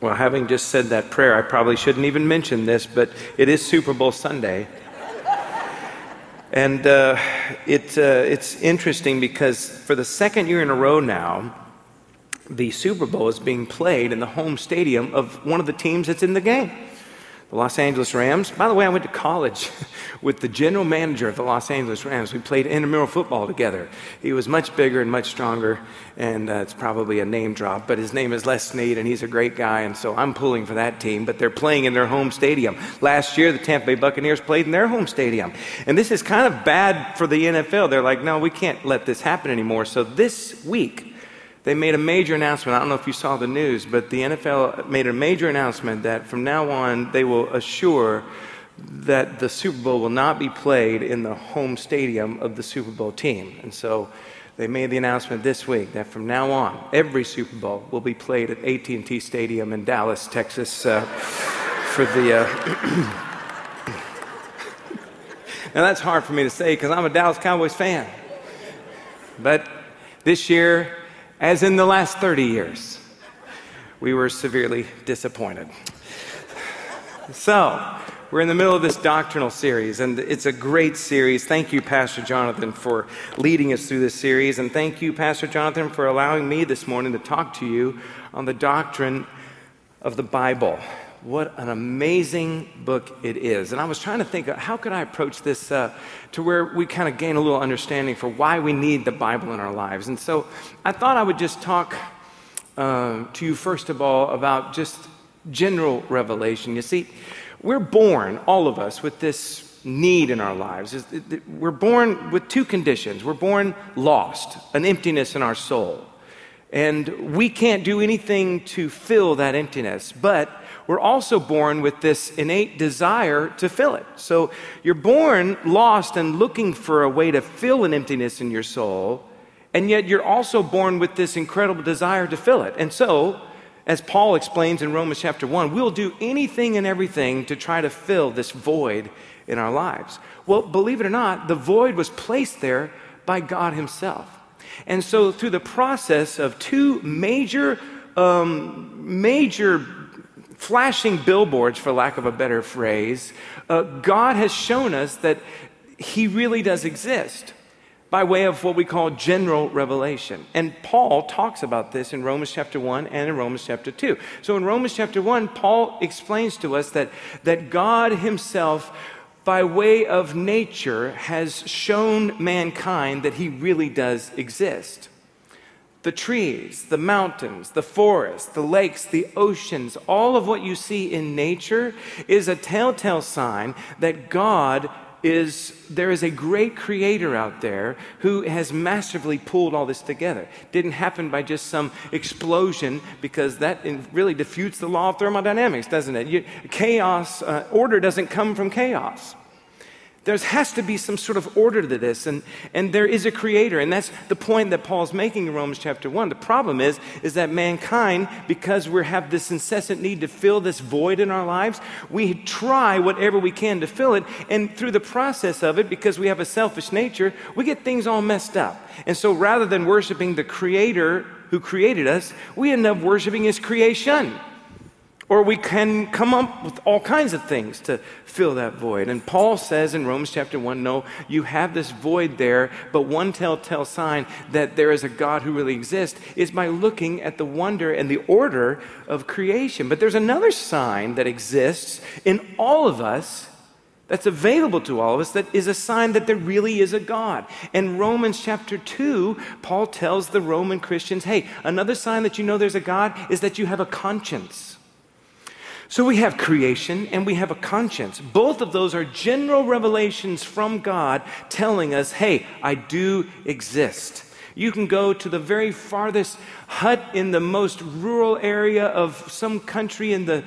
Well, having just said that prayer, I probably shouldn't even mention this, but it is Super Bowl Sunday. and uh, it, uh, it's interesting because for the second year in a row now, the Super Bowl is being played in the home stadium of one of the teams that's in the game the Los Angeles Rams. By the way, I went to college with the general manager of the Los Angeles Rams. We played intramural football together. He was much bigger and much stronger, and uh, it's probably a name drop, but his name is Les Snead, and he's a great guy, and so I'm pulling for that team. But they're playing in their home stadium. Last year, the Tampa Bay Buccaneers played in their home stadium. And this is kind of bad for the NFL. They're like, no, we can't let this happen anymore. So this week, they made a major announcement. I don't know if you saw the news, but the NFL made a major announcement that from now on they will assure that the Super Bowl will not be played in the home stadium of the Super Bowl team. And so they made the announcement this week that from now on every Super Bowl will be played at AT&T Stadium in Dallas, Texas uh, for the uh, Now that's hard for me to say because I'm a Dallas Cowboys fan. But this year as in the last 30 years, we were severely disappointed. So, we're in the middle of this doctrinal series, and it's a great series. Thank you, Pastor Jonathan, for leading us through this series. And thank you, Pastor Jonathan, for allowing me this morning to talk to you on the doctrine of the Bible. What an amazing book it is. And I was trying to think, how could I approach this uh, to where we kind of gain a little understanding for why we need the Bible in our lives? And so I thought I would just talk uh, to you, first of all, about just general revelation. You see, we're born, all of us, with this need in our lives. We're born with two conditions. We're born lost, an emptiness in our soul. And we can't do anything to fill that emptiness, but we're also born with this innate desire to fill it. So you're born lost and looking for a way to fill an emptiness in your soul, and yet you're also born with this incredible desire to fill it. And so, as Paul explains in Romans chapter 1, we'll do anything and everything to try to fill this void in our lives. Well, believe it or not, the void was placed there by God Himself. And so, through the process of two major, um, major flashing billboards, for lack of a better phrase, uh, God has shown us that He really does exist by way of what we call general revelation. And Paul talks about this in Romans chapter 1 and in Romans chapter 2. So in Romans chapter 1, Paul explains to us that, that God Himself, by way of nature, has shown mankind that He really does exist the trees, the mountains, the forests, the lakes, the oceans, all of what you see in nature is a telltale sign that God is there is a great creator out there who has masterfully pulled all this together. Didn't happen by just some explosion because that really defeats the law of thermodynamics, doesn't it? You, chaos, uh, order doesn't come from chaos. There has to be some sort of order to this, and, and there is a creator, and that's the point that Paul's making in Romans chapter 1. The problem is, is that mankind, because we have this incessant need to fill this void in our lives, we try whatever we can to fill it, and through the process of it, because we have a selfish nature, we get things all messed up. And so rather than worshiping the creator who created us, we end up worshiping his creation. Or we can come up with all kinds of things to fill that void. And Paul says in Romans chapter 1 no, you have this void there, but one telltale sign that there is a God who really exists is by looking at the wonder and the order of creation. But there's another sign that exists in all of us that's available to all of us that is a sign that there really is a God. In Romans chapter 2, Paul tells the Roman Christians hey, another sign that you know there's a God is that you have a conscience. So we have creation and we have a conscience. Both of those are general revelations from God telling us, hey, I do exist. You can go to the very farthest hut in the most rural area of some country in the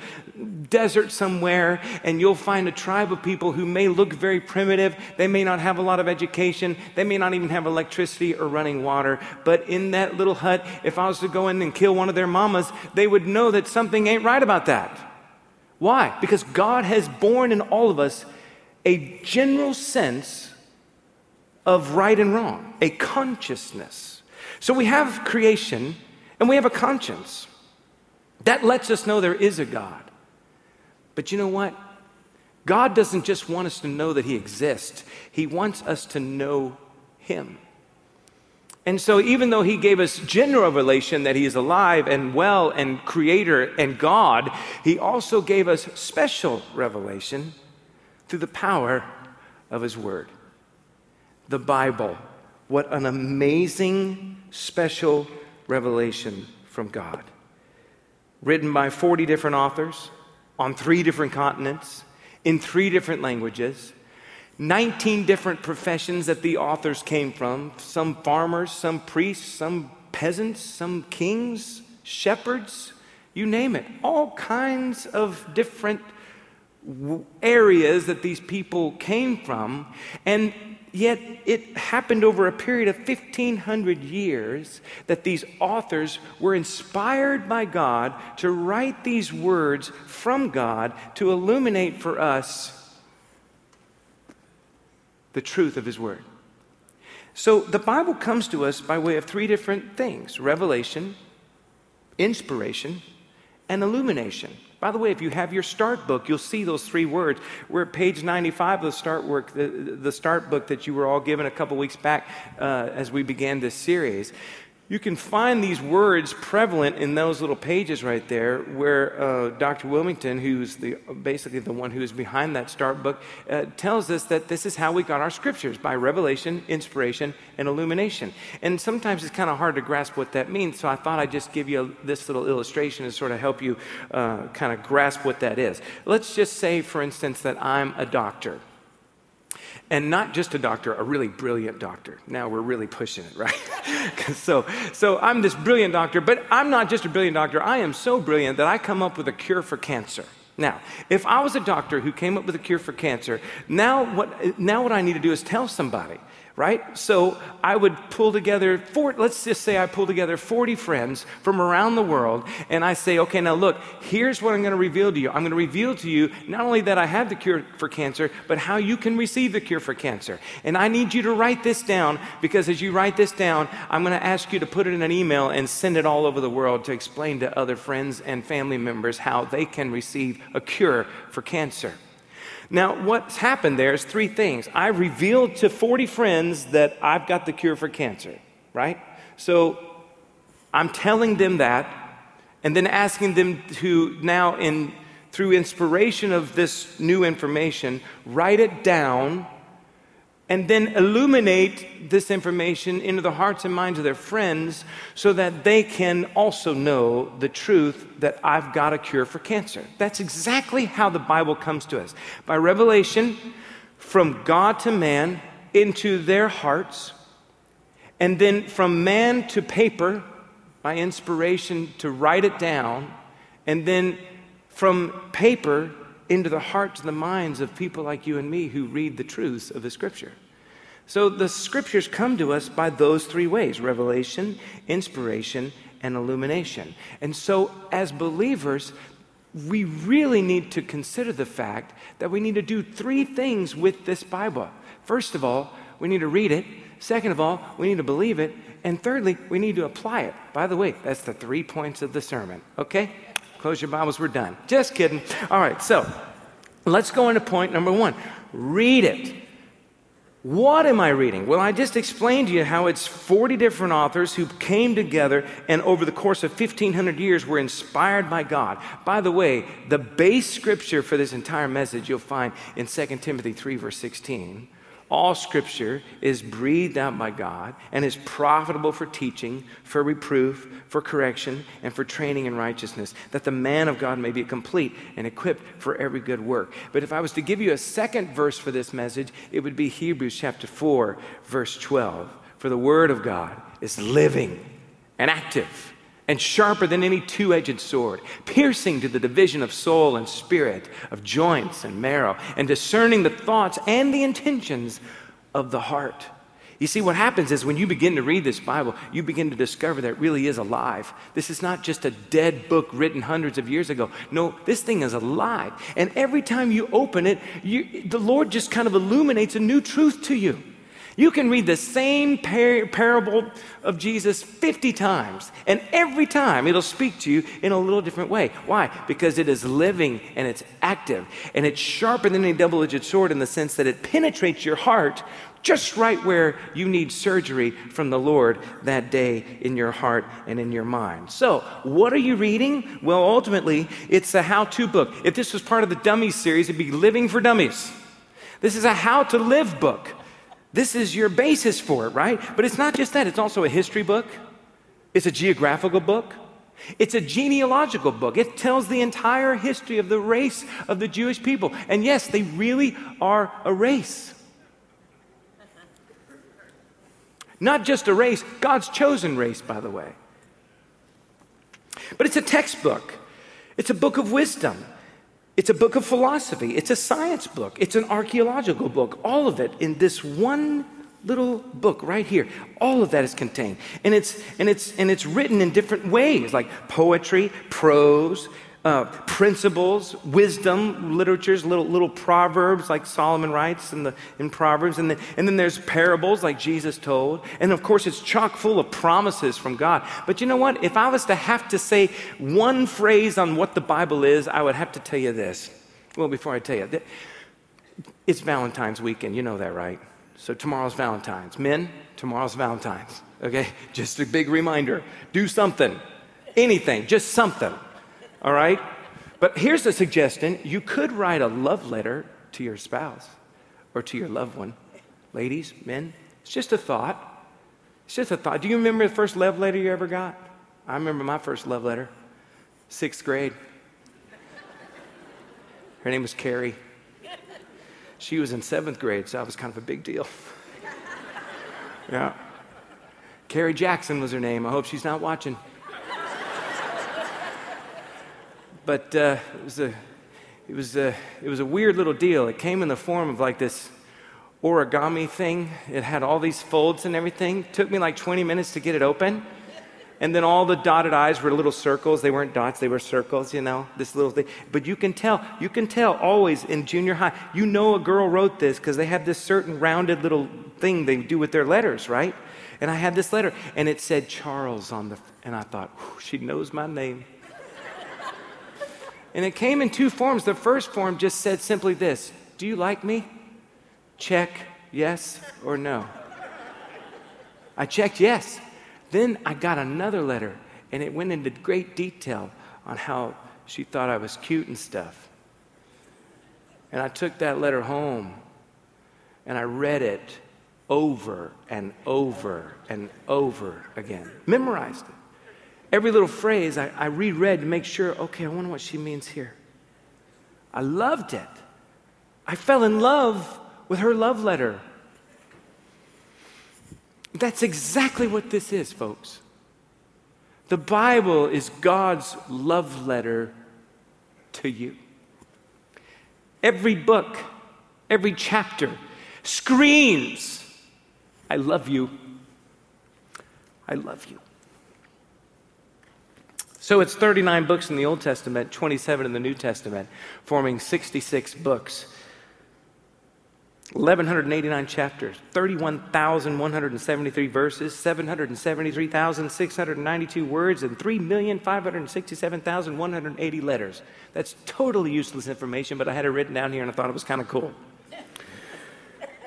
desert somewhere, and you'll find a tribe of people who may look very primitive. They may not have a lot of education. They may not even have electricity or running water. But in that little hut, if I was to go in and kill one of their mamas, they would know that something ain't right about that. Why? Because God has born in all of us a general sense of right and wrong, a consciousness. So we have creation and we have a conscience. That lets us know there is a God. But you know what? God doesn't just want us to know that He exists, He wants us to know Him. And so, even though He gave us general revelation that He is alive and well and creator and God, He also gave us special revelation through the power of His Word. The Bible. What an amazing, special revelation from God. Written by 40 different authors on three different continents in three different languages, 19 different professions that the authors came from some farmers, some priests, some peasants, some kings, shepherds, you name it. All kinds of different areas that these people came from. And Yet it happened over a period of 1,500 years that these authors were inspired by God to write these words from God to illuminate for us the truth of His Word. So the Bible comes to us by way of three different things revelation, inspiration, and illumination. By the way, if you have your start book, you'll see those three words. We're at page 95 of the start work, the, the start book that you were all given a couple weeks back uh, as we began this series. You can find these words prevalent in those little pages right there, where uh, Dr. wilmington who's the, basically the one who is behind that start book, uh, tells us that this is how we got our scriptures by revelation, inspiration, and illumination. And sometimes it's kind of hard to grasp what that means, so I thought I'd just give you a, this little illustration to sort of help you uh, kind of grasp what that is. Let's just say, for instance, that I'm a doctor and not just a doctor, a really brilliant doctor. Now we're really pushing it, right? so, so I'm this brilliant doctor, but I'm not just a brilliant doctor. I am so brilliant that I come up with a cure for cancer. Now, if I was a doctor who came up with a cure for cancer, now what, now what I need to do is tell somebody right? So I would pull together, four, let's just say I pull together 40 friends from around the world, and I say, okay, now look, here's what I'm going to reveal to you. I'm going to reveal to you not only that I have the cure for cancer, but how you can receive the cure for cancer. And I need you to write this down because as you write this down, I'm going to ask you to put it in an email and send it all over the world to explain to other friends and family members how they can receive a cure for cancer. Now, what's happened there is three things. I revealed to 40 friends that I've got the cure for cancer, right? So I'm telling them that and then asking them to now, in, through inspiration of this new information, write it down and then illuminate this information into the hearts and minds of their friends so that they can also know the truth that I've got a cure for cancer. That's exactly how the Bible comes to us by revelation from God to man into their hearts, and then from man to paper by inspiration to write it down, and then from paper into the hearts and the minds of people like you and me who read the truths of the Scripture. So the Scriptures come to us by those three ways revelation, inspiration, and illumination. And so, as believers, we really need to consider the fact that we need to do three things with this Bible. First of all, we need to read it. Second of all, we need to believe it. And thirdly, we need to apply it. By the way, that's the three points of the sermon. Okay? Close your Bibles, we're done. Just kidding. All right, so let's go into point number one read it. What am I reading? Well, I just explained to you how it's 40 different authors who came together and over the course of 1500 years were inspired by God. By the way, the base scripture for this entire message you'll find in 2 Timothy 3, verse 16. All scripture is breathed out by God and is profitable for teaching, for reproof, for correction, and for training in righteousness, that the man of God may be complete and equipped for every good work. But if I was to give you a second verse for this message, it would be Hebrews chapter 4, verse 12. For the word of God is living and active and sharper than any two edged sword, piercing to the division of soul and spirit, of joints and marrow, and discerning the thoughts and the intentions of the heart. You see, what happens is when you begin to read this Bible, you begin to discover that it really is alive. This is not just a dead book written hundreds of years ago. No, this thing is alive. And every time you open it, you, the Lord just kind of illuminates a new truth to you. You can read the same par- parable of Jesus 50 times, and every time it'll speak to you in a little different way. Why? Because it is living and it's active, and it's sharper than a double edged sword in the sense that it penetrates your heart just right where you need surgery from the Lord that day in your heart and in your mind. So, what are you reading? Well, ultimately, it's a how to book. If this was part of the Dummies series, it'd be Living for Dummies. This is a how to live book. This is your basis for it, right? But it's not just that, it's also a history book, it's a geographical book, it's a genealogical book. It tells the entire history of the race of the Jewish people. And yes, they really are a race. Not just a race, God's chosen race, by the way. But it's a textbook, it's a book of wisdom. It's a book of philosophy. It's a science book. It's an archaeological book. All of it in this one little book right here. All of that is contained. And it's, and it's, and it's written in different ways, like poetry, prose, uh, principles, wisdom, literatures, little, little proverbs like Solomon writes in, the, in Proverbs. And then, and then there's parables like Jesus told. And of course, it's chock full of promises from God. But you know what? If I was to have to say one phrase on what the Bible is, I would have to tell you this. Well, before I tell you, it's Valentine's weekend. You know that, right? So tomorrow's Valentine's. Men, tomorrow's Valentine's. Okay? Just a big reminder do something, anything, just something all right? But here's a suggestion you could write a love letter to your spouse or to your loved one. Ladies, men, it's just a thought. It's just a thought. Do you remember the first love letter you ever got? I remember my first love letter, sixth grade. Her name was Carrie. She was in seventh grade, so that was kind of a big deal. yeah. Carrie Jackson was her name. I hope she's not watching. But uh, it was a it was a it was a weird little deal. It came in the form of like this origami thing. It had all these folds and everything. It took me like 20 minutes to get it open. And then all the dotted I's were little circles. They weren't dots, they were circles, you know, this little thing. But you can tell, you can tell always in junior high, you know a girl wrote this because they have this certain rounded little thing they do with their letters, right? And I had this letter and it said Charles on the, and I thought, she knows my name. And it came in two forms. The first form just said simply this Do you like me? Check yes or no. I checked yes. Then I got another letter, and it went into great detail on how she thought I was cute and stuff. And I took that letter home and I read it over and over and over again, memorized it every little phrase I, I reread to make sure, okay, I wonder what she means here. I loved it. I fell in love with her love letter. That's exactly what this is, folks. The Bible is God's love letter to you. Every book, every chapter screams, I love you. I love you. So it's 39 books in the Old Testament, 27 in the New Testament, forming 66 books. 1,189 chapters, 31,173 verses, 773,692 words, and 3,567,180 letters. That's totally useless information, but I had it written down here and I thought it was kind of cool.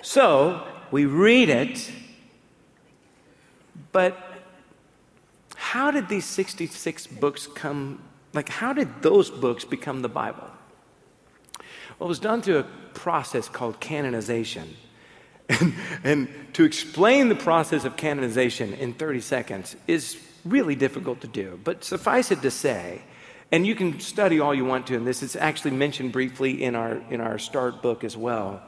So we read it, but how did these 66 books come? Like, how did those books become the Bible? Well, it was done through a process called canonization. And, and, to explain the process of canonization in 30 seconds is really difficult to do. But suffice it to say, and you can study all you want to in this, it's actually mentioned briefly in our, in our start book as well.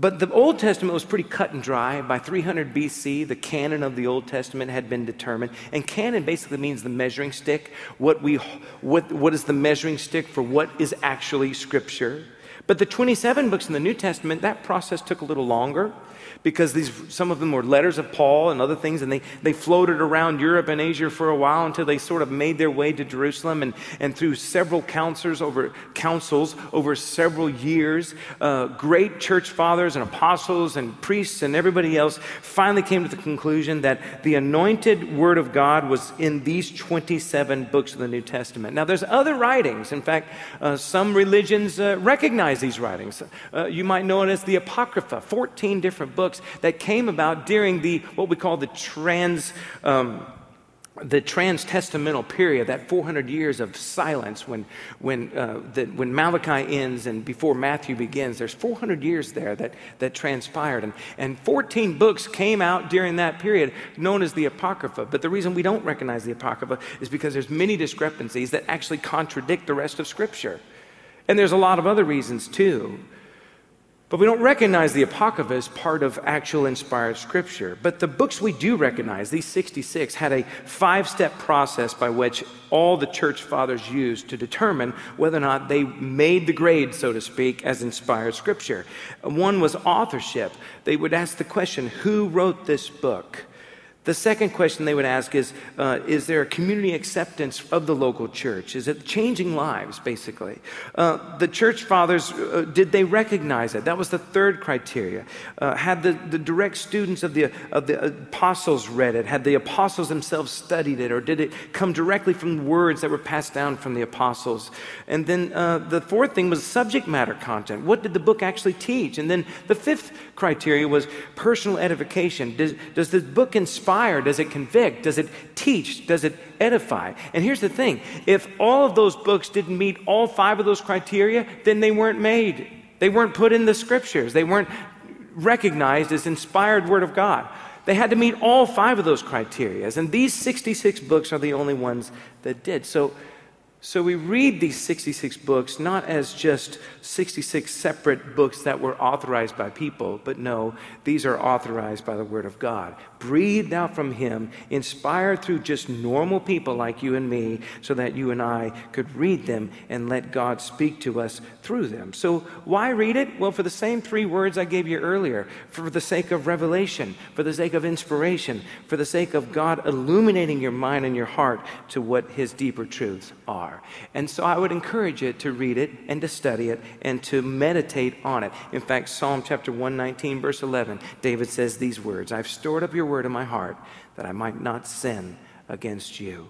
But the Old Testament was pretty cut and dry. By 300 BC, the canon of the Old Testament had been determined. And canon basically means the measuring stick. What, we, what, what is the measuring stick for what is actually Scripture? But the 27 books in the New Testament, that process took a little longer because these, some of them were letters of Paul and other things, and they, they floated around Europe and Asia for a while until they sort of made their way to Jerusalem. And, and through several councils over, councils over several years, uh, great church fathers and apostles and priests and everybody else finally came to the conclusion that the anointed Word of God was in these 27 books of the New Testament. Now, there's other writings. In fact, uh, some religions uh, recognize these writings. Uh, you might know it as the Apocrypha, 14 different books that came about during the, what we call the trans. Um, the trans-testamental period, that 400 years of silence when, when, uh, the, when Malachi ends and before Matthew begins, there's 400 years there that, that transpired. And, and 14 books came out during that period known as the Apocrypha. But the reason we don't recognize the Apocrypha is because there's many discrepancies that actually contradict the rest of Scripture. And there's a lot of other reasons too. But we don't recognize the Apocrypha as part of actual inspired scripture. But the books we do recognize, these 66, had a five step process by which all the church fathers used to determine whether or not they made the grade, so to speak, as inspired scripture. One was authorship. They would ask the question who wrote this book? The second question they would ask is uh, Is there a community acceptance of the local church? Is it changing lives, basically? Uh, the church fathers, uh, did they recognize it? That was the third criteria. Uh, had the, the direct students of the, of the apostles read it? Had the apostles themselves studied it? Or did it come directly from words that were passed down from the apostles? And then uh, the fourth thing was subject matter content. What did the book actually teach? And then the fifth criteria was personal edification. Does, does the book inspire? Does it convict? Does it teach? Does it edify? And here's the thing if all of those books didn't meet all five of those criteria, then they weren't made. They weren't put in the scriptures. They weren't recognized as inspired Word of God. They had to meet all five of those criteria. And these 66 books are the only ones that did. So, so we read these 66 books not as just 66 separate books that were authorized by people, but no, these are authorized by the Word of God, breathed out from Him, inspired through just normal people like you and me, so that you and I could read them and let God speak to us through them. So why read it? Well, for the same three words I gave you earlier for the sake of revelation, for the sake of inspiration, for the sake of God illuminating your mind and your heart to what His deeper truths are. And so I would encourage you to read it and to study it and to meditate on it. In fact, Psalm chapter 119, verse 11, David says these words I've stored up your word in my heart that I might not sin against you.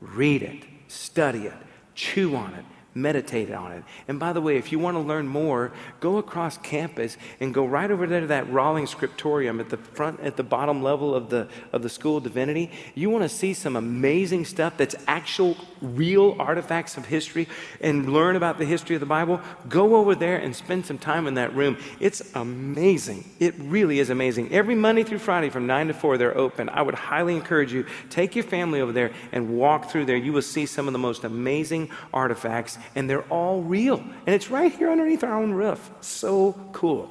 Read it, study it, chew on it, meditate on it. And by the way, if you want to learn more, go across campus and go right over there to that Rawlings Scriptorium at the front, at the bottom level of the, of the School of Divinity. You want to see some amazing stuff that's actual, real artifacts of history and learn about the history of the Bible. Go over there and spend some time in that room. It's amazing. It really is amazing. Every Monday through Friday from 9 to 4, they're open. I would highly encourage you, take your family over there and walk through there. You will see some of the most amazing artifacts and they're all real. And it's right here underneath our own roof. So cool.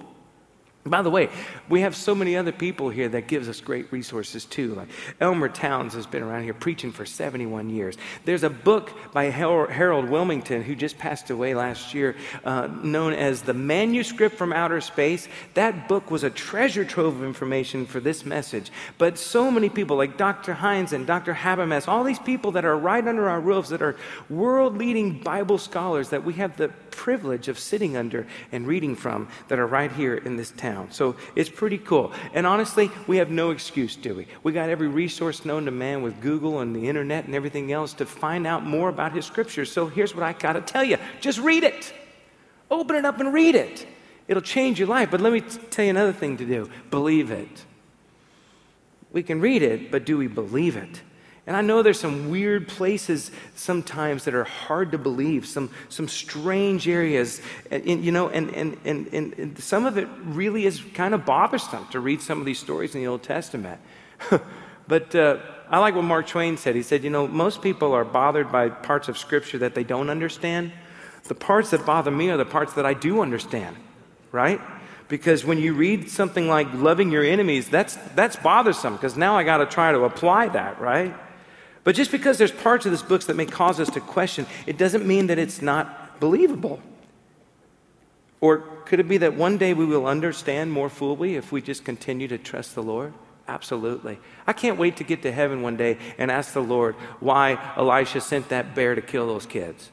By the way, we have so many other people here that gives us great resources too. Like Elmer Towns has been around here preaching for 71 years. There's a book by Harold Wilmington, who just passed away last year, uh, known as The Manuscript from Outer Space. That book was a treasure trove of information for this message. But so many people, like Dr. Hines and Dr. Habermas, all these people that are right under our roofs, that are world leading Bible scholars that we have the privilege of sitting under and reading from, that are right here in this town. So it's pretty cool. And honestly, we have no excuse, do we? We got every resource known to man with Google and the internet and everything else to find out more about his scriptures. So here's what I got to tell you just read it. Open it up and read it. It'll change your life. But let me t- tell you another thing to do believe it. We can read it, but do we believe it? And I know there's some weird places sometimes that are hard to believe, some, some strange areas, and, you know, and, and, and, and some of it really is kind of bothersome to read some of these stories in the Old Testament. but uh, I like what Mark Twain said. He said, you know, most people are bothered by parts of Scripture that they don't understand. The parts that bother me are the parts that I do understand, right? Because when you read something like loving your enemies, that's, that's bothersome because now I got to try to apply that, right? But just because there's parts of this book that may cause us to question, it doesn't mean that it's not believable. Or could it be that one day we will understand more fully if we just continue to trust the Lord? Absolutely. I can't wait to get to heaven one day and ask the Lord why Elisha sent that bear to kill those kids.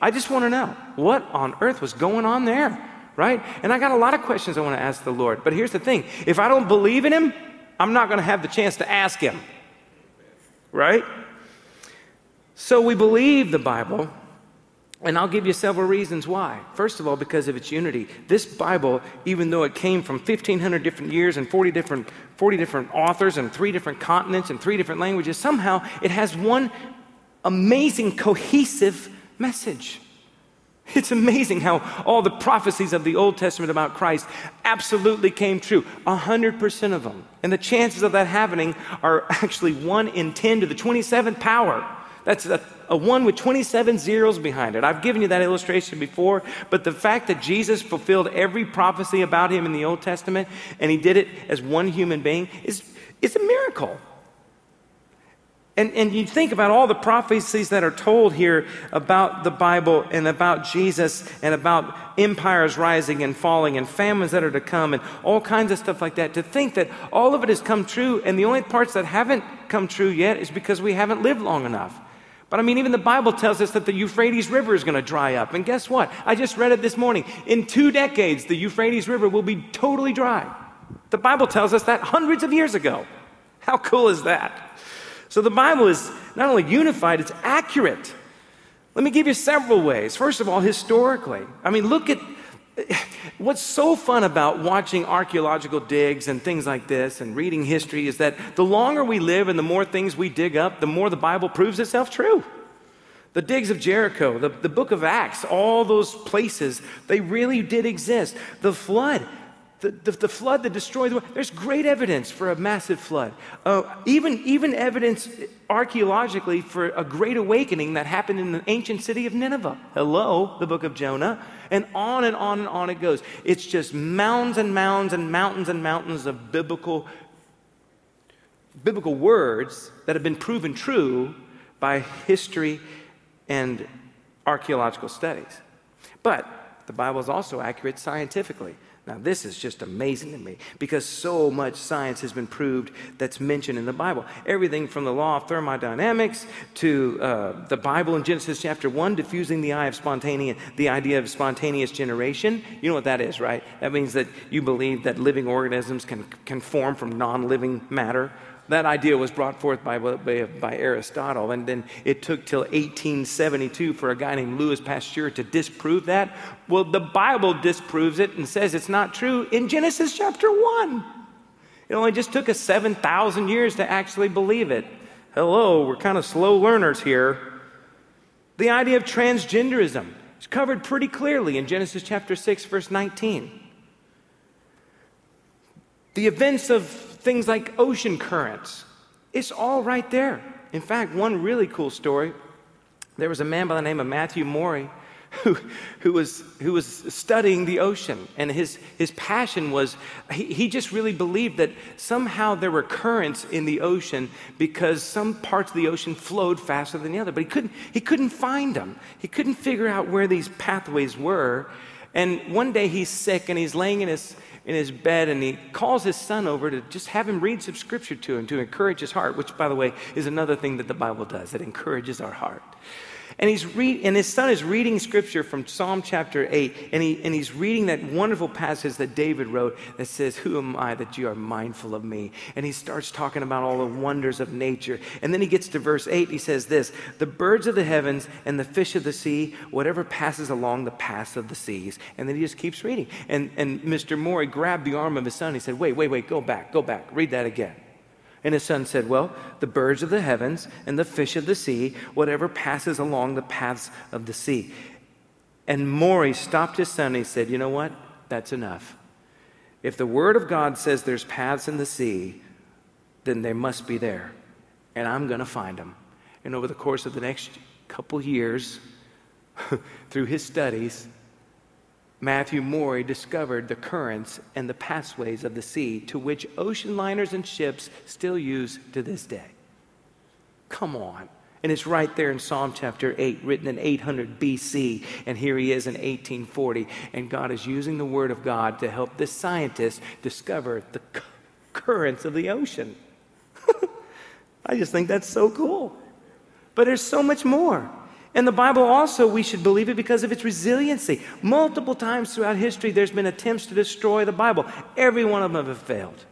I just want to know what on earth was going on there, right? And I got a lot of questions I want to ask the Lord. But here's the thing if I don't believe in Him, I'm not going to have the chance to ask Him, right? So we believe the Bible, and I'll give you several reasons why. First of all, because of its unity. This Bible, even though it came from 1,500 different years and 40 different, 40 different authors and three different continents and three different languages, somehow it has one amazing, cohesive message. It's amazing how all the prophecies of the Old Testament about Christ absolutely came true. 100% of them. And the chances of that happening are actually 1 in 10 to the 27th power. That's a, a, one with 27 zeros behind it. I've given you that illustration before, but the fact that Jesus fulfilled every prophecy about him in the Old Testament and he did it as one human being is, is a miracle. And, and you think about all the prophecies that are told here about the Bible and about Jesus and about empires rising and falling and famines that are to come and all kinds of stuff like that. To think that all of it has come true and the only parts that haven't come true yet is because we haven't lived long enough. But I mean, even the Bible tells us that the Euphrates River is going to dry up. And guess what? I just read it this morning. In two decades, the Euphrates River will be totally dry. The Bible tells us that hundreds of years ago. How cool is that? So the Bible is not only unified, it's accurate. Let me give you several ways. First of all, historically. I mean, look at What's so fun about watching archaeological digs and things like this and reading history is that the longer we live and the more things we dig up, the more the Bible proves itself true. The digs of Jericho, the, the book of Acts, all those places, they really did exist. The flood, the, the, the, flood that destroyed the world. There's great evidence for a massive flood. Uh, even, even evidence archaeologically for a great awakening that happened in the ancient city of Nineveh. Hello, the book of Jonah. And on and on and on it goes. It's just mounds and mounds and mountains and mountains of biblical, biblical words that have been proven true by history and archaeological studies. But the Bible is also accurate scientifically. Now, this is just amazing to me because so much science has been proved that's mentioned in the Bible. Everything from the law of thermodynamics to uh, the Bible in Genesis chapter 1, diffusing the, eye of spontaneous, the idea of spontaneous generation. You know what that is, right? That means that you believe that living organisms can, can form from non living matter. That idea was brought forth by, by, Aristotle, and then it took till 1872 for a guy named Louis Pasteur to disprove that. Well, the Bible disproves it and says it's not true in Genesis chapter 1. It only just took us 7,000 years to actually believe it. Hello, we're kind of slow learners here. The idea of transgenderism is covered pretty clearly in Genesis chapter 6, verse 19. The events of things like ocean currents. It's all right there. In fact, one really cool story there was a man by the name of Matthew Maury who, who, was, who was studying the ocean. And his, his passion was, he, he just really believed that somehow there were currents in the ocean because some parts of the ocean flowed faster than the other. But he couldn't, he couldn't find them, he couldn't figure out where these pathways were. And one day he's sick and he's laying in his, in his bed and he calls his son over to just have him read some scripture to him to encourage his heart, which, by the way, is another thing that the Bible does. It encourages our heart. And, he's read, and his son is reading scripture from Psalm chapter 8, and, he, and he's reading that wonderful passage that David wrote that says, Who am I that you are mindful of me? And he starts talking about all the wonders of nature. And then he gets to verse 8, he says this The birds of the heavens and the fish of the sea, whatever passes along the paths of the seas. And then he just keeps reading. And, and Mr. Maury grabbed the arm of his son. He said, Wait, wait, wait, go back, go back, read that again. And his son said, Well, the birds of the heavens and the fish of the sea, whatever passes along the paths of the sea. And Maury stopped his son and he said, You know what? That's enough. If the word of God says there's paths in the sea, then they must be there. And I'm going to find them. And over the course of the next couple years, through his studies, Matthew Maury discovered the currents and the pathways of the sea to which ocean liners and ships still use to this day. Come on. And it's right there in Psalm chapter 8, written in 800 BC. And here he is in 1840. And God is using the Word of God to help this scientist discover the currents of the ocean. I just think that's so cool. But there's so much more. And the Bible also, we should believe it because of its resiliency. Multiple times throughout history, there's been attempts to destroy the Bible. Every one of them have failed.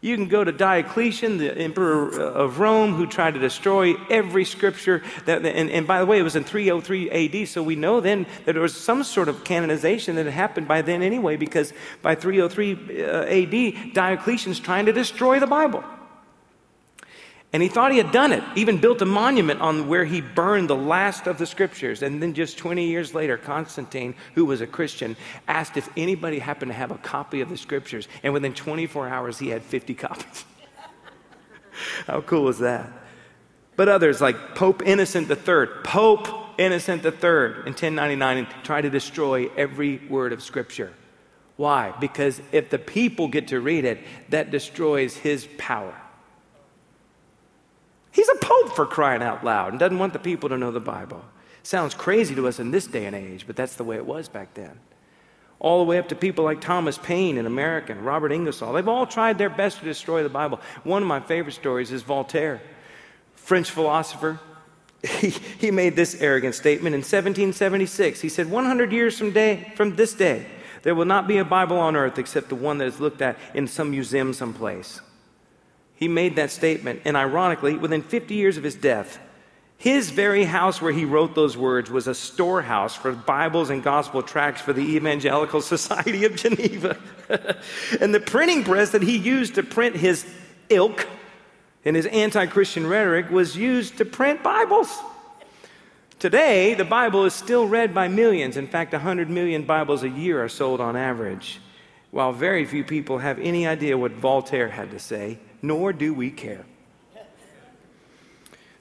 You can go to Diocletian, the emperor of Rome, who tried to destroy every scripture. That, and, and, by the way, it was in 303 AD, so we know then that there was some sort of canonization that had happened by then anyway, because by 303 uh, AD, Diocletian's trying to destroy the Bible. And he thought he had done it, even built a monument on where he burned the last of the scriptures. And then just 20 years later, Constantine, who was a Christian, asked if anybody happened to have a copy of the scriptures. And within 24 hours, he had 50 copies. How cool is that? But others, like Pope Innocent III, Pope Innocent III in 1099, tried to destroy every word of scripture. Why? Because if the people get to read it, that destroys his power. He's a pope for crying out loud and doesn't want the people to know the Bible. Sounds crazy to us in this day and age, but that's the way it was back then. All the way up to people like Thomas Paine in America and Robert Ingersoll. They've all tried their best to destroy the Bible. One of my favorite stories is Voltaire, French philosopher. He, he made this arrogant statement in 1776. He said, 100 years from, day, from this day, there will not be a Bible on earth except the one that is looked at in some museum someplace. He made that statement, and ironically, within 50 years of his death, his very house where he wrote those words was a storehouse for Bibles and gospel tracts for the Evangelical Society of Geneva. and the printing press that he used to print his ilk and his anti Christian rhetoric was used to print Bibles. Today, the Bible is still read by millions. In fact, 100 million Bibles a year are sold on average, while very few people have any idea what Voltaire had to say nor do we care.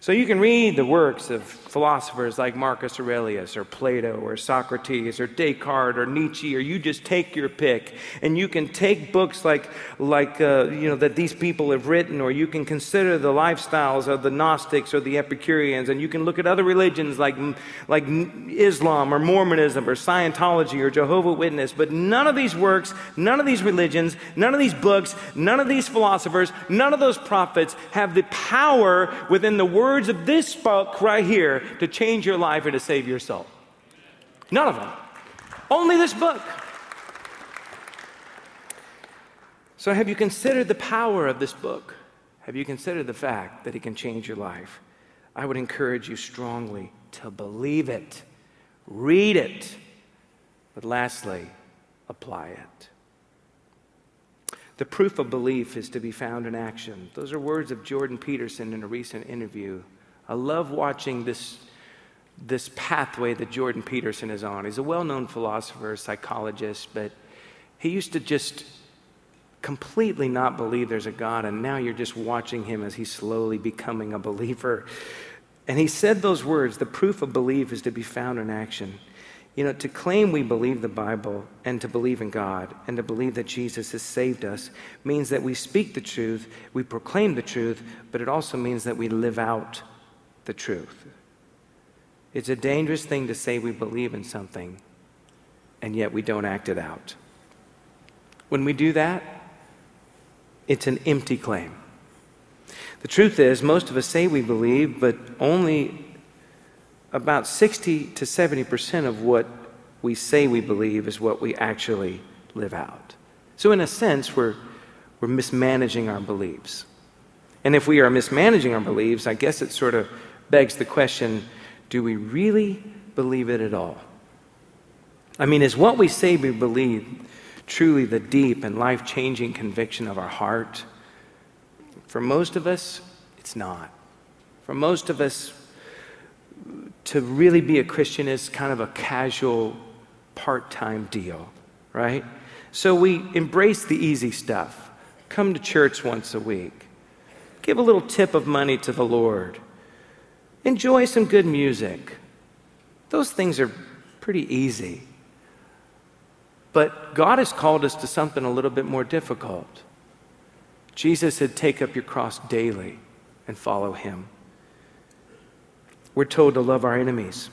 So you can read the works of philosophers like Marcus Aurelius or Plato or Socrates or Descartes or Nietzsche, or you just take your pick. And you can take books like, like uh, you know, that these people have written, or you can consider the lifestyles of the Gnostics or the Epicureans, and you can look at other religions like, like Islam or Mormonism or Scientology or Jehovah Witness. But none of these works, none of these religions, none of these books, none of these philosophers, none of those prophets have the power within the Word words of this book right here to change your life or to save your soul. None of them. Only this book. So, have you considered the power of this book? Have you considered the fact that it can change your life? I would encourage you strongly to believe it, read it, but lastly, apply it. The proof of belief is to be found in action. Those are words of Jordan Peterson in a recent interview. I love watching this, this pathway that Jordan Peterson is on. He's a well known philosopher, psychologist, but he used to just completely not believe there's a God, and now you're just watching him as he's slowly becoming a believer. And he said those words the proof of belief is to be found in action. You know, to claim we believe the Bible and to believe in God and to believe that Jesus has saved us means that we speak the truth, we proclaim the truth, but it also means that we live out the truth. It's a dangerous thing to say we believe in something and yet we don't act it out. When we do that, it's an empty claim. The truth is, most of us say we believe, but only about 60 to 70% of what we say we believe is what we actually live out. So, in a sense, we're, we're mismanaging our beliefs. And if we are mismanaging our beliefs, I guess it sort of begs the question do we really believe it at all? I mean, is what we say we believe truly the deep and life changing conviction of our heart? For most of us, it's not. For most of us, to really be a Christian is kind of a casual, part time deal, right? So we embrace the easy stuff. Come to church once a week. Give a little tip of money to the Lord. Enjoy some good music. Those things are pretty easy. But God has called us to something a little bit more difficult. Jesus said, Take up your cross daily and follow him. We're told to love our enemies.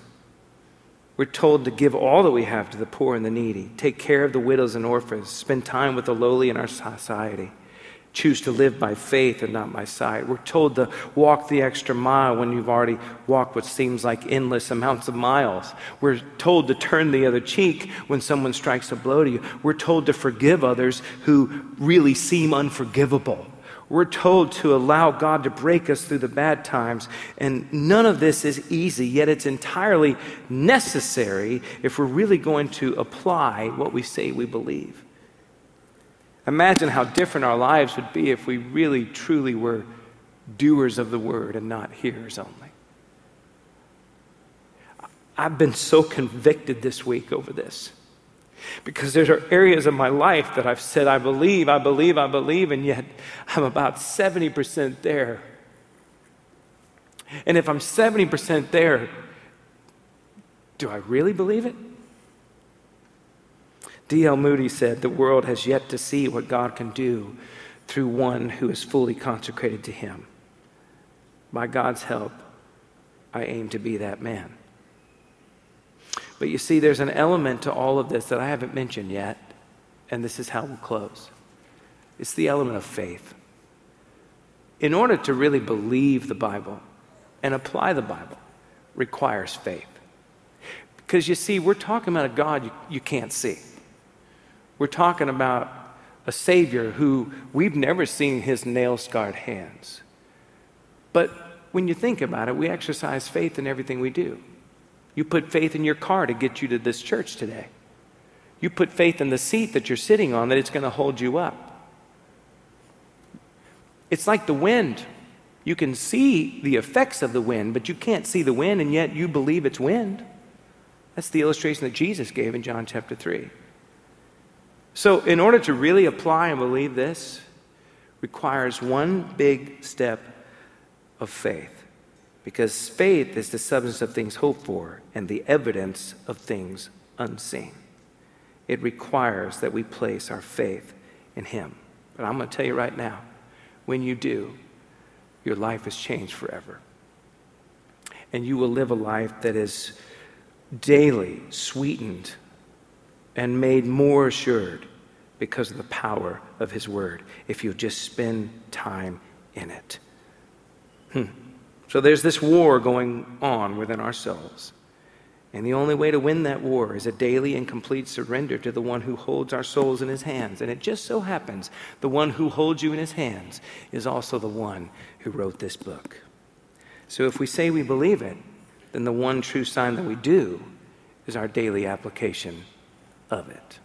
We're told to give all that we have to the poor and the needy, take care of the widows and orphans, spend time with the lowly in our society, choose to live by faith and not by sight. We're told to walk the extra mile when you've already walked what seems like endless amounts of miles. We're told to turn the other cheek when someone strikes a blow to you. We're told to forgive others who really seem unforgivable. We're told to allow God to break us through the bad times. And none of this is easy, yet it's entirely necessary if we're really going to apply what we say we believe. Imagine how different our lives would be if we really, truly were doers of the word and not hearers only. I've been so convicted this week over this. Because there are areas of my life that I've said, I believe, I believe, I believe, and yet I'm about 70% there. And if I'm 70% there, do I really believe it? D.L. Moody said, The world has yet to see what God can do through one who is fully consecrated to Him. By God's help, I aim to be that man. But you see, there's an element to all of this that I haven't mentioned yet, and this is how we'll close. It's the element of faith. In order to really believe the Bible and apply the Bible requires faith. Because you see, we're talking about a God you, you can't see. We're talking about a Savior who we've never seen his nail scarred hands. But when you think about it, we exercise faith in everything we do. You put faith in your car to get you to this church today. You put faith in the seat that you're sitting on that it's going to hold you up. It's like the wind. You can see the effects of the wind, but you can't see the wind, and yet you believe it's wind. That's the illustration that Jesus gave in John chapter 3. So, in order to really apply and believe this, requires one big step of faith. Because faith is the substance of things hoped for and the evidence of things unseen. It requires that we place our faith in Him. But I'm going to tell you right now when you do, your life is changed forever. And you will live a life that is daily sweetened and made more assured because of the power of His Word if you just spend time in it. Hmm. So there's this war going on within ourselves. And the only way to win that war is a daily and complete surrender to the one who holds our souls in his hands. And it just so happens the one who holds you in his hands is also the one who wrote this book. So if we say we believe it, then the one true sign that we do is our daily application of it.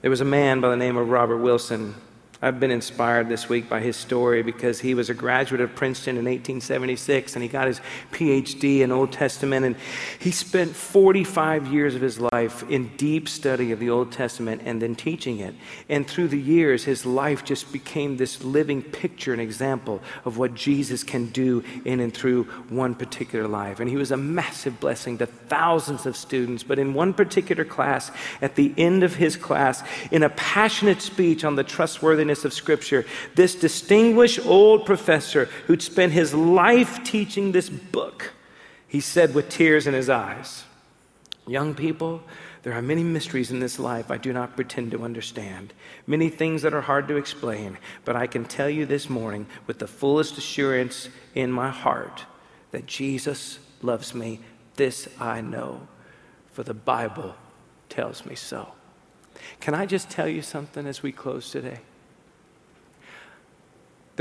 There was a man by the name of Robert Wilson I've been inspired this week by his story because he was a graduate of Princeton in 1876 and he got his PhD in Old Testament. And he spent 45 years of his life in deep study of the Old Testament and then teaching it. And through the years, his life just became this living picture and example of what Jesus can do in and through one particular life. And he was a massive blessing to thousands of students. But in one particular class, at the end of his class, in a passionate speech on the trustworthiness of Scripture. This distinguished old professor who'd spent his life teaching this book, he said with tears in his eyes, Young people, there are many mysteries in this life I do not pretend to understand, many things that are hard to explain, but I can tell you this morning with the fullest assurance in my heart that Jesus loves me. This I know, for the Bible tells me so. Can I just tell you something as we close today?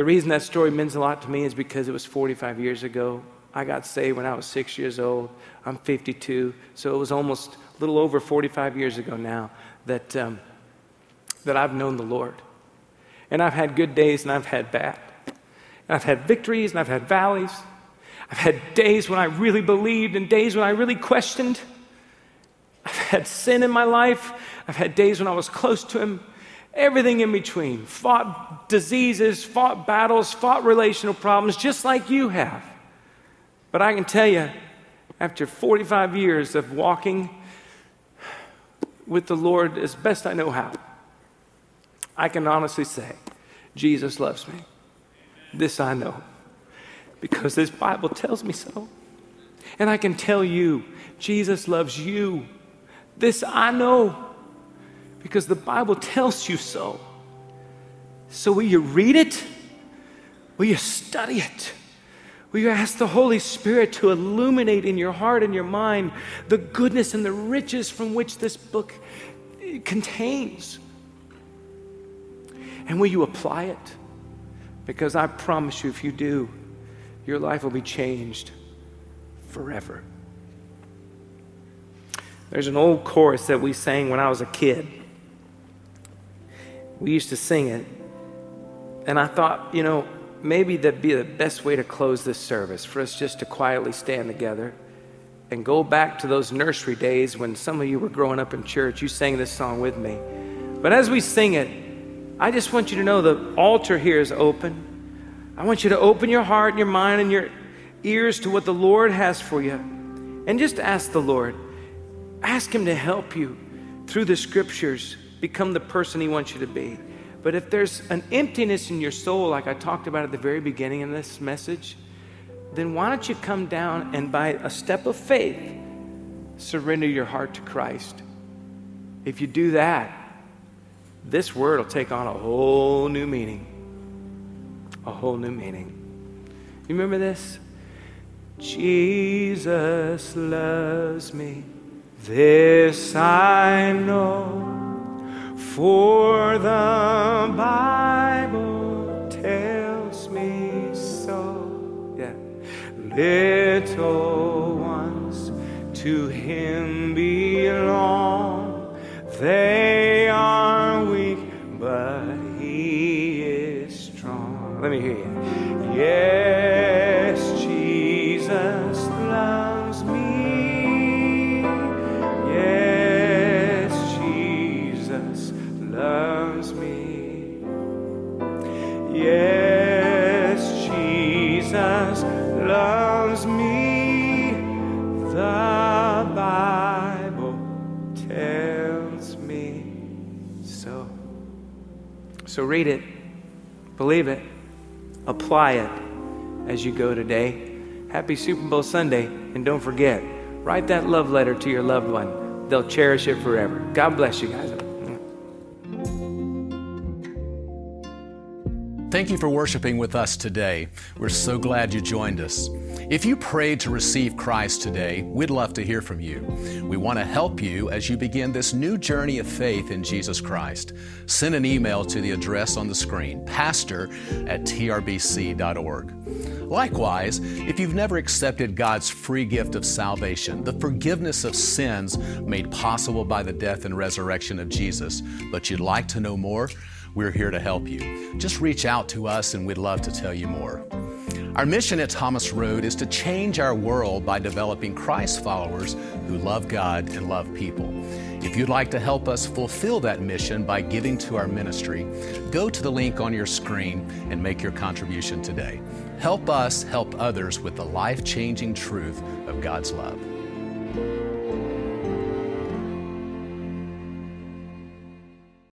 The reason that story means a lot to me is because it was 45 years ago. I got saved when I was six years old. I'm 52, so it was almost a little over 45 years ago now that, um, that I've known the Lord. And I've had good days and I've had bad. And I've had victories and I've had valleys. I've had days when I really believed and days when I really questioned. I've had sin in my life. I've had days when I was close to Him everything in between, fought diseases, fought battles, fought relational problems, just like you have. But I can tell you, after 45 years of walking with the Lord as best I know how, I can honestly say, Jesus loves me. This I know, because this Bible tells me so. And I can tell you, Jesus loves you. This I know because the Bible tells you so. So, will you read it? Will you study it? Will you ask the Holy Spirit to illuminate in your heart and your mind the goodness and the riches from which this book contains? And will you apply it? Because I promise you, if you do, your life will be changed forever. There's an old chorus that we sang when I was a kid. We used to sing it. And I thought, you know, maybe that'd be the best way to close this service for us just to quietly stand together and go back to those nursery days when some of you were growing up in church. You sang this song with me. But as we sing it, I just want you to know the altar here is open. I want you to open your heart and your mind and your ears to what the Lord has for you. And just ask the Lord, ask Him to help you through the scriptures become the person He wants you to be. But if there's an emptiness in your soul, like I talked about at the very beginning in this message, then why don't you come down and by a step of faith, surrender your heart to Christ? If you do that, this word will take on a whole new meaning. A whole new meaning. You remember this? Jesus loves me, this I know. For the Bible tells me so. Yeah. Little ones to him belong. They are So read it, believe it, apply it as you go today. Happy Super Bowl Sunday, and don't forget, write that love letter to your loved one. They'll cherish it forever. God bless you guys. Thank you for worshiping with us today. We're so glad you joined us. If you prayed to receive Christ today, we'd love to hear from you. We want to help you as you begin this new journey of faith in Jesus Christ. Send an email to the address on the screen, pastor at trbc.org. Likewise, if you've never accepted God's free gift of salvation, the forgiveness of sins made possible by the death and resurrection of Jesus, but you'd like to know more, we're here to help you. Just reach out to us and we'd love to tell you more. Our mission at Thomas Road is to change our world by developing Christ followers who love God and love people. If you'd like to help us fulfill that mission by giving to our ministry, go to the link on your screen and make your contribution today. Help us help others with the life changing truth of God's love.